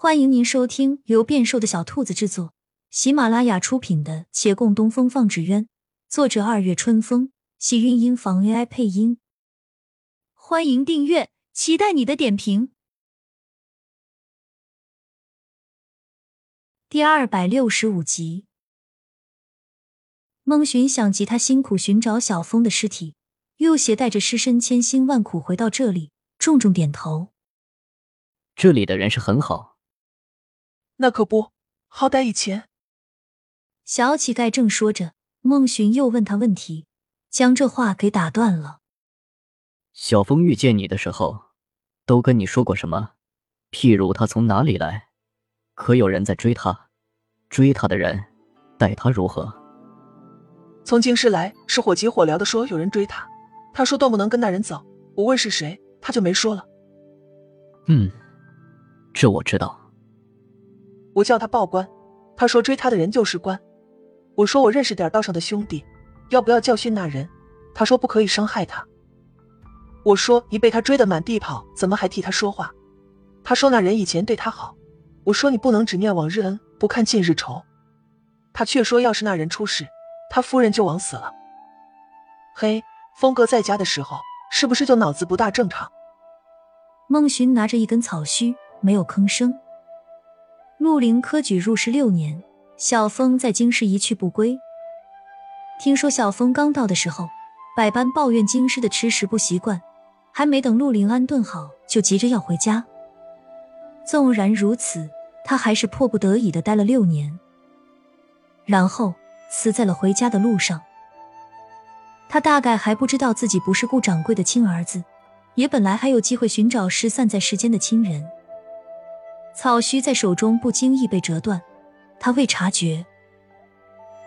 欢迎您收听由变瘦的小兔子制作、喜马拉雅出品的《且共东风放纸鸢》，作者二月春风，喜韵音房 AI 配音。欢迎订阅，期待你的点评。第二百六十五集，孟寻想及他辛苦寻找小峰的尸体，又携带着尸身千辛万苦回到这里，重重点头。这里的人是很好。那可不，好歹以前。小乞丐正说着，孟寻又问他问题，将这话给打断了。小峰遇见你的时候，都跟你说过什么？譬如他从哪里来？可有人在追他？追他的人待他如何？从京师来，是火急火燎的说有人追他。他说断不能跟那人走。我问是谁，他就没说了。嗯，这我知道。我叫他报官，他说追他的人就是官。我说我认识点道上的兄弟，要不要教训那人？他说不可以伤害他。我说你被他追得满地跑，怎么还替他说话？他说那人以前对他好。我说你不能只念往日恩，不看近日仇。他却说要是那人出事，他夫人就枉死了。嘿，峰哥在家的时候是不是就脑子不大正常？孟寻拿着一根草须，没有吭声。陆林科举入仕六年，小峰在京师一去不归。听说小峰刚到的时候，百般抱怨京师的吃食不习惯，还没等陆林安顿好，就急着要回家。纵然如此，他还是迫不得已的待了六年，然后死在了回家的路上。他大概还不知道自己不是顾掌柜的亲儿子，也本来还有机会寻找失散在世间的亲人。草须在手中不经意被折断，他未察觉。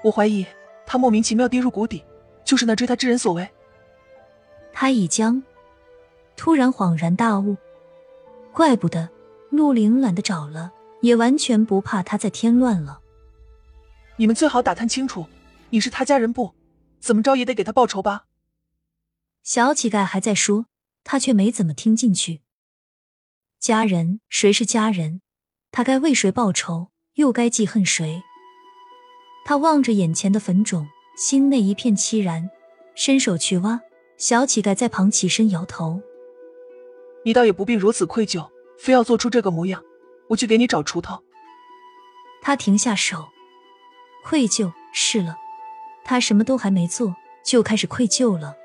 我怀疑他莫名其妙跌入谷底，就是那追他之人所为。他已将突然恍然大悟，怪不得陆凌懒得找了，也完全不怕他再添乱了。你们最好打探清楚，你是他家人不？怎么着也得给他报仇吧。小乞丐还在说，他却没怎么听进去。家人，谁是家人？他该为谁报仇，又该记恨谁？他望着眼前的坟冢，心内一片凄然，伸手去挖。小乞丐在旁起身摇头：“你倒也不必如此愧疚，非要做出这个模样。我去给你找锄头。”他停下手，愧疚是了，他什么都还没做，就开始愧疚了。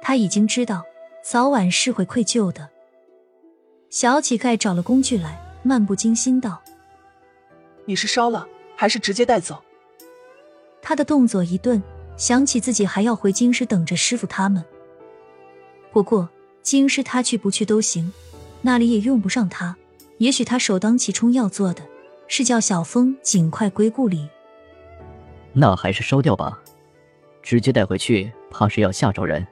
他已经知道，早晚是会愧疚的。小乞丐找了工具来，漫不经心道：“你是烧了，还是直接带走？”他的动作一顿，想起自己还要回京师等着师傅他们。不过京师他去不去都行，那里也用不上他。也许他首当其冲要做的是叫小峰尽快归故里。那还是烧掉吧，直接带回去怕是要吓着人。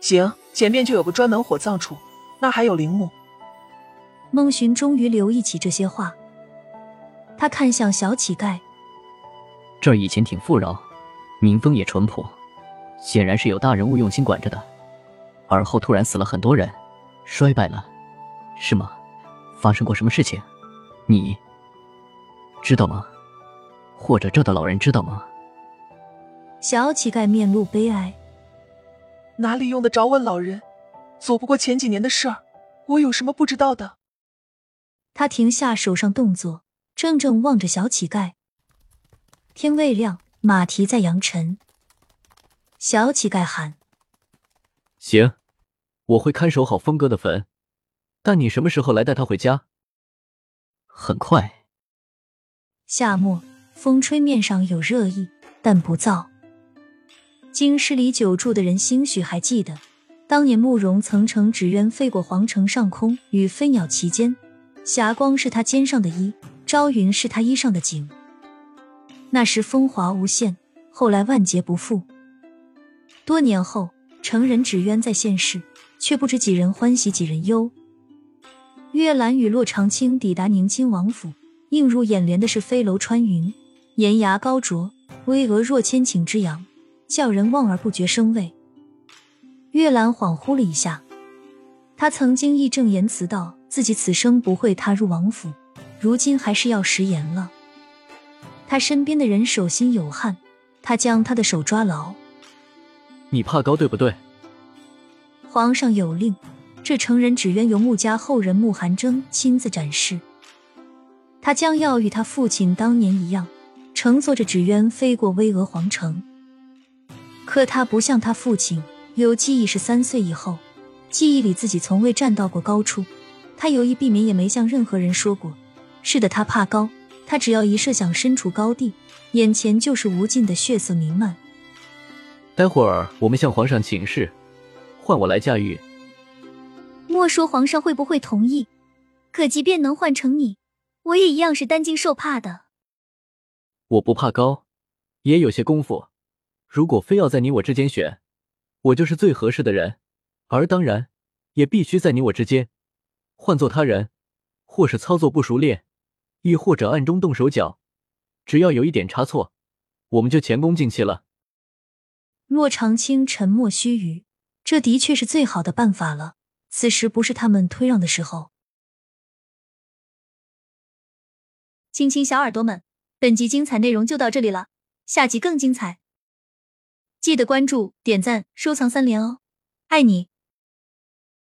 行，前面就有个专门火葬处。那还有陵墓。孟寻终于留意起这些话，他看向小乞丐：“这儿以前挺富饶，民风也淳朴，显然是有大人物用心管着的。而后突然死了很多人，衰败了，是吗？发生过什么事情？你知道吗？或者这的老人知道吗？”小乞丐面露悲哀：“哪里用得着问老人？”走不过前几年的事儿，我有什么不知道的？他停下手上动作，怔怔望着小乞丐。天未亮，马蹄在扬尘。小乞丐喊：“行，我会看守好峰哥的坟，但你什么时候来带他回家？”很快。夏末，风吹面上有热意，但不燥。京师里久住的人兴许还记得。当年慕容曾乘纸鸢飞过皇城上空，与飞鸟齐肩，霞光是他肩上的衣，朝云是他衣上的锦。那时风华无限，后来万劫不复。多年后，成人纸鸢在现世，却不知几人欢喜几人忧。月兰与洛长青抵达宁亲王府，映入眼帘的是飞楼穿云，檐牙高卓，巍峨若千顷之阳，叫人望而不觉生畏。月兰恍惚了一下，她曾经义正言辞道自己此生不会踏入王府，如今还是要食言了。他身边的人手心有汗，他将他的手抓牢。你怕高对不对？皇上有令，这成人纸鸢由穆家后人穆寒征亲自展示。他将要与他父亲当年一样，乘坐着纸鸢飞过巍峨皇城。可他不像他父亲，有记忆是三岁以后，记忆里自己从未站到过高处。他有意避免，也没向任何人说过。是的，他怕高。他只要一设想身处高地，眼前就是无尽的血色弥漫。待会儿我们向皇上请示，换我来驾驭。莫说皇上会不会同意，可即便能换成你，我也一样是担惊受怕的。我不怕高，也有些功夫。如果非要在你我之间选，我就是最合适的人。而当然，也必须在你我之间。换做他人，或是操作不熟练。亦或者暗中动手脚，只要有一点差错，我们就前功尽弃了。骆长青沉默须臾，这的确是最好的办法了。此时不是他们推让的时候。亲亲小耳朵们，本集精彩内容就到这里了，下集更精彩，记得关注、点赞、收藏三连哦，爱你。